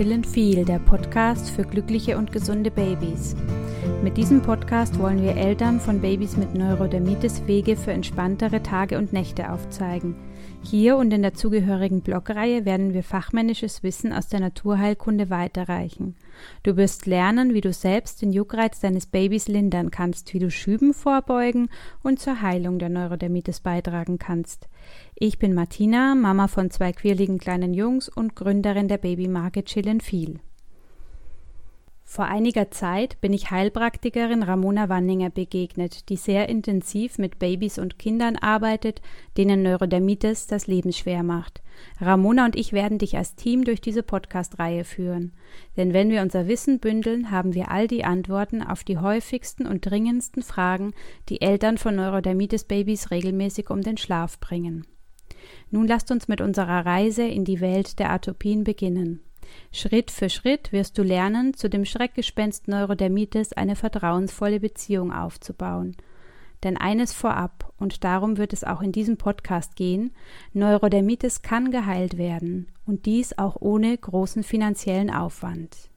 Chill and Feel, der Podcast für glückliche und gesunde Babys. Mit diesem Podcast wollen wir Eltern von Babys mit Neurodermitis Wege für entspanntere Tage und Nächte aufzeigen. Hier und in der zugehörigen Blogreihe werden wir fachmännisches Wissen aus der Naturheilkunde weiterreichen. Du wirst lernen, wie du selbst den Juckreiz deines Babys lindern kannst, wie du Schüben vorbeugen und zur Heilung der Neurodermitis beitragen kannst. Ich bin Martina, Mama von zwei quirligen kleinen Jungs und Gründerin der Babymarke Chillen Viel. Vor einiger Zeit bin ich Heilpraktikerin Ramona Wanninger begegnet, die sehr intensiv mit Babys und Kindern arbeitet, denen Neurodermitis das Leben schwer macht. Ramona und ich werden dich als Team durch diese Podcast-Reihe führen. Denn wenn wir unser Wissen bündeln, haben wir all die Antworten auf die häufigsten und dringendsten Fragen, die Eltern von Neurodermitis-Babys regelmäßig um den Schlaf bringen. Nun lasst uns mit unserer Reise in die Welt der Atopien beginnen. Schritt für Schritt wirst du lernen, zu dem Schreckgespenst Neurodermitis eine vertrauensvolle Beziehung aufzubauen. Denn eines vorab, und darum wird es auch in diesem Podcast gehen, Neurodermitis kann geheilt werden, und dies auch ohne großen finanziellen Aufwand.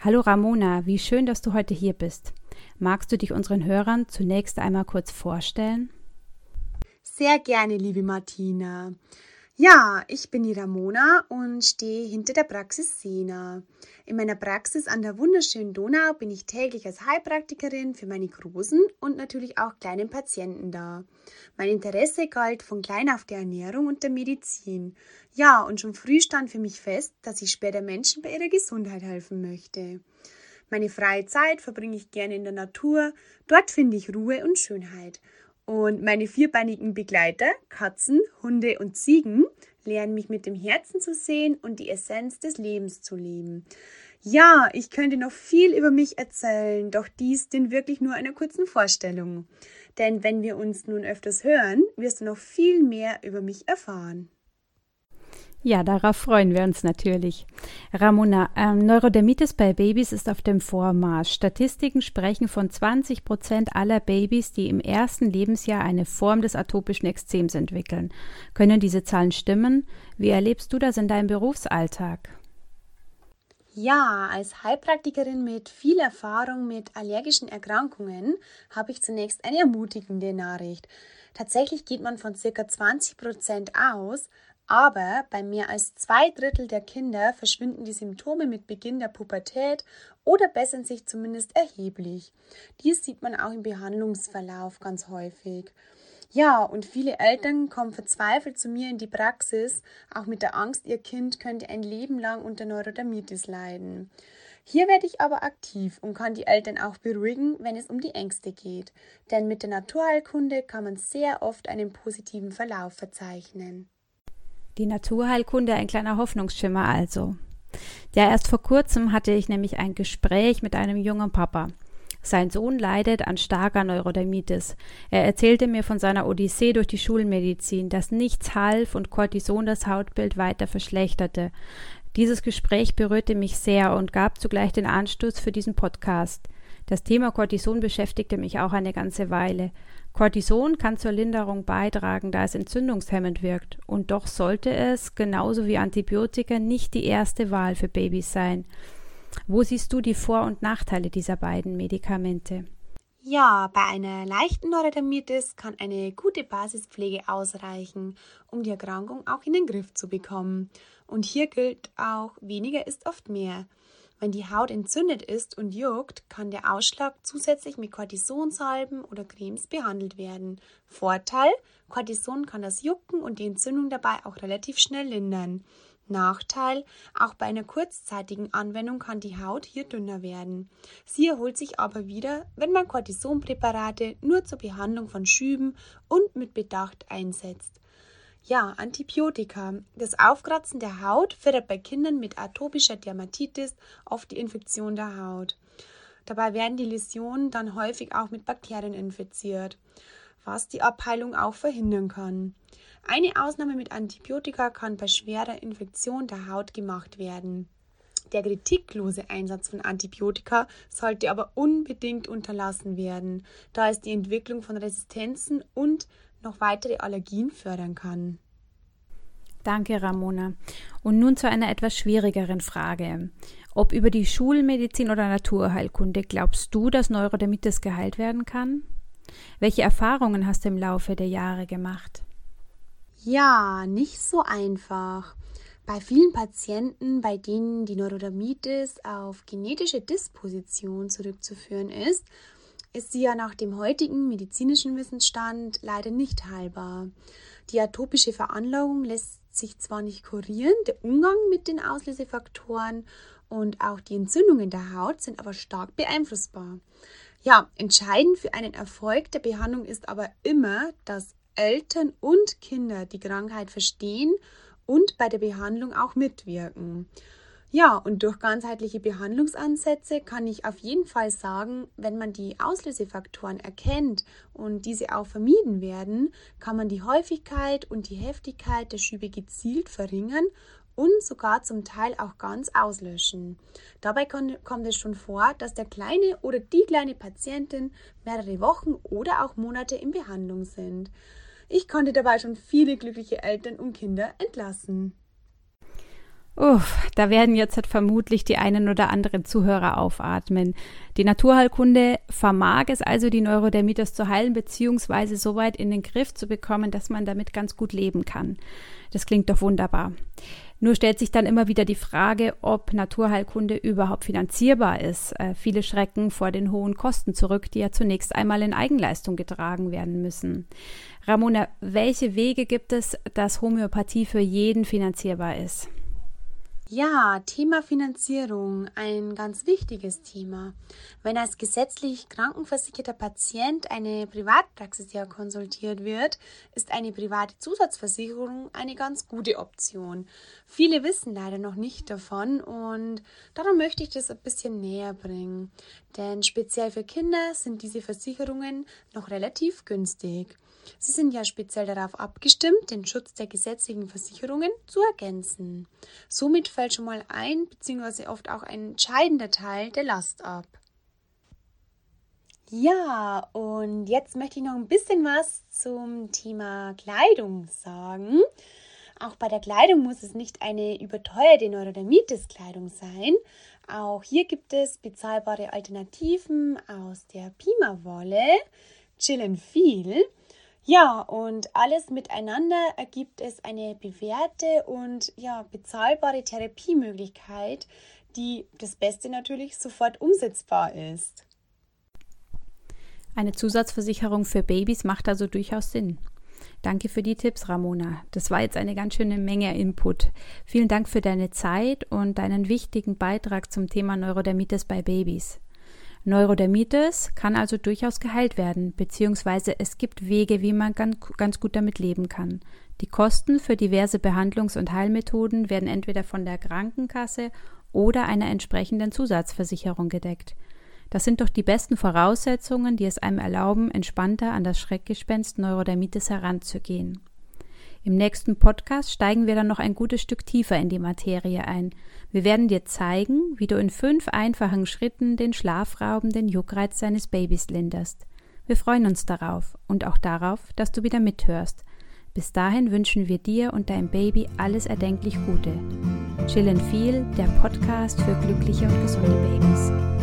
Hallo Ramona, wie schön, dass du heute hier bist. Magst du dich unseren Hörern zunächst einmal kurz vorstellen? Sehr gerne, liebe Martina. Ja, ich bin die Ramona und stehe hinter der Praxis Sena. In meiner Praxis an der wunderschönen Donau bin ich täglich als Heilpraktikerin für meine großen und natürlich auch kleinen Patienten da. Mein Interesse galt von klein auf der Ernährung und der Medizin. Ja, und schon früh stand für mich fest, dass ich später Menschen bei ihrer Gesundheit helfen möchte. Meine freie Zeit verbringe ich gerne in der Natur. Dort finde ich Ruhe und Schönheit. Und meine vierbeinigen Begleiter, Katzen, Hunde und Ziegen, lernen mich mit dem Herzen zu sehen und die Essenz des Lebens zu leben. Ja, ich könnte noch viel über mich erzählen, doch dies dient wirklich nur einer kurzen Vorstellung. Denn wenn wir uns nun öfters hören, wirst du noch viel mehr über mich erfahren. Ja, darauf freuen wir uns natürlich. Ramona, ähm, Neurodermitis bei Babys ist auf dem Vormarsch. Statistiken sprechen von 20 Prozent aller Babys, die im ersten Lebensjahr eine Form des atopischen Ekzems entwickeln. Können diese Zahlen stimmen? Wie erlebst du das in deinem Berufsalltag? Ja, als Heilpraktikerin mit viel Erfahrung mit allergischen Erkrankungen habe ich zunächst eine ermutigende Nachricht. Tatsächlich geht man von circa 20 Prozent aus, aber bei mehr als zwei Drittel der Kinder verschwinden die Symptome mit Beginn der Pubertät oder bessern sich zumindest erheblich. Dies sieht man auch im Behandlungsverlauf ganz häufig. Ja, und viele Eltern kommen verzweifelt zu mir in die Praxis, auch mit der Angst, ihr Kind könnte ein Leben lang unter Neurodermitis leiden. Hier werde ich aber aktiv und kann die Eltern auch beruhigen, wenn es um die Ängste geht. Denn mit der Naturheilkunde kann man sehr oft einen positiven Verlauf verzeichnen. Die Naturheilkunde ein kleiner Hoffnungsschimmer also. Ja, erst vor kurzem hatte ich nämlich ein Gespräch mit einem jungen Papa. Sein Sohn leidet an starker Neurodermitis. Er erzählte mir von seiner Odyssee durch die Schulmedizin, dass nichts half und Cortison das Hautbild weiter verschlechterte. Dieses Gespräch berührte mich sehr und gab zugleich den Anstoß für diesen Podcast. Das Thema Cortison beschäftigte mich auch eine ganze Weile. Cortison kann zur Linderung beitragen, da es entzündungshemmend wirkt, und doch sollte es, genauso wie Antibiotika, nicht die erste Wahl für Babys sein. Wo siehst du die Vor- und Nachteile dieser beiden Medikamente? Ja, bei einer leichten Neurodermitis kann eine gute Basispflege ausreichen, um die Erkrankung auch in den Griff zu bekommen. Und hier gilt auch, weniger ist oft mehr. Wenn die Haut entzündet ist und juckt, kann der Ausschlag zusätzlich mit Cortisonsalben oder Cremes behandelt werden. Vorteil: Cortison kann das Jucken und die Entzündung dabei auch relativ schnell lindern. Nachteil: Auch bei einer kurzzeitigen Anwendung kann die Haut hier dünner werden. Sie erholt sich aber wieder, wenn man Cortisonpräparate nur zur Behandlung von Schüben und mit Bedacht einsetzt. Ja, Antibiotika. Das Aufkratzen der Haut fördert bei Kindern mit atopischer Dermatitis oft die Infektion der Haut. Dabei werden die Läsionen dann häufig auch mit Bakterien infiziert, was die Abheilung auch verhindern kann. Eine Ausnahme mit Antibiotika kann bei schwerer Infektion der Haut gemacht werden. Der kritiklose Einsatz von Antibiotika sollte aber unbedingt unterlassen werden, da es die Entwicklung von Resistenzen und noch weitere Allergien fördern kann. Danke, Ramona. Und nun zu einer etwas schwierigeren Frage. Ob über die Schulmedizin oder Naturheilkunde glaubst du, dass Neurodermitis geheilt werden kann? Welche Erfahrungen hast du im Laufe der Jahre gemacht? Ja, nicht so einfach. Bei vielen Patienten, bei denen die Neurodermitis auf genetische Disposition zurückzuführen ist, ist sie ja nach dem heutigen medizinischen Wissensstand leider nicht heilbar. Die atopische Veranlagung lässt sich zwar nicht kurieren, der Umgang mit den Auslösefaktoren und auch die Entzündungen der Haut sind aber stark beeinflussbar. Ja, entscheidend für einen Erfolg der Behandlung ist aber immer, dass Eltern und Kinder die Krankheit verstehen und bei der Behandlung auch mitwirken. Ja, und durch ganzheitliche Behandlungsansätze kann ich auf jeden Fall sagen, wenn man die Auslösefaktoren erkennt und diese auch vermieden werden, kann man die Häufigkeit und die Heftigkeit der Schübe gezielt verringern und sogar zum Teil auch ganz auslöschen. Dabei kommt es schon vor, dass der kleine oder die kleine Patientin mehrere Wochen oder auch Monate in Behandlung sind. Ich konnte dabei schon viele glückliche Eltern und Kinder entlassen. Uff, da werden jetzt halt vermutlich die einen oder anderen Zuhörer aufatmen. Die Naturheilkunde vermag es also, die Neurodermitis zu heilen, beziehungsweise so weit in den Griff zu bekommen, dass man damit ganz gut leben kann. Das klingt doch wunderbar. Nur stellt sich dann immer wieder die Frage, ob Naturheilkunde überhaupt finanzierbar ist. Äh, viele schrecken vor den hohen Kosten zurück, die ja zunächst einmal in Eigenleistung getragen werden müssen. Ramona, welche Wege gibt es, dass Homöopathie für jeden finanzierbar ist? Ja, Thema Finanzierung, ein ganz wichtiges Thema. Wenn als gesetzlich krankenversicherter Patient eine Privatpraxis ja konsultiert wird, ist eine private Zusatzversicherung eine ganz gute Option. Viele wissen leider noch nicht davon und darum möchte ich das ein bisschen näher bringen. Denn speziell für Kinder sind diese Versicherungen noch relativ günstig. Sie sind ja speziell darauf abgestimmt, den Schutz der gesetzlichen Versicherungen zu ergänzen. Somit fällt schon mal ein bzw. oft auch ein entscheidender Teil der Last ab. Ja, und jetzt möchte ich noch ein bisschen was zum Thema Kleidung sagen. Auch bei der Kleidung muss es nicht eine überteuerte Neurodermitis-Kleidung sein. Auch hier gibt es bezahlbare Alternativen aus der Pima-Wolle, Chill Feel. Ja, und alles miteinander ergibt es eine bewährte und ja, bezahlbare Therapiemöglichkeit, die das Beste natürlich sofort umsetzbar ist. Eine Zusatzversicherung für Babys macht also durchaus Sinn. Danke für die Tipps, Ramona. Das war jetzt eine ganz schöne Menge Input. Vielen Dank für deine Zeit und deinen wichtigen Beitrag zum Thema Neurodermitis bei Babys. Neurodermitis kann also durchaus geheilt werden, beziehungsweise es gibt Wege, wie man ganz, ganz gut damit leben kann. Die Kosten für diverse Behandlungs- und Heilmethoden werden entweder von der Krankenkasse oder einer entsprechenden Zusatzversicherung gedeckt. Das sind doch die besten Voraussetzungen, die es einem erlauben, entspannter an das Schreckgespenst Neurodermitis heranzugehen. Im nächsten Podcast steigen wir dann noch ein gutes Stück tiefer in die Materie ein. Wir werden dir zeigen, wie du in fünf einfachen Schritten den schlafraubenden Juckreiz deines Babys linderst. Wir freuen uns darauf und auch darauf, dass du wieder mithörst. Bis dahin wünschen wir dir und deinem Baby alles erdenklich Gute. Chillen viel, der Podcast für glückliche und gesunde Babys.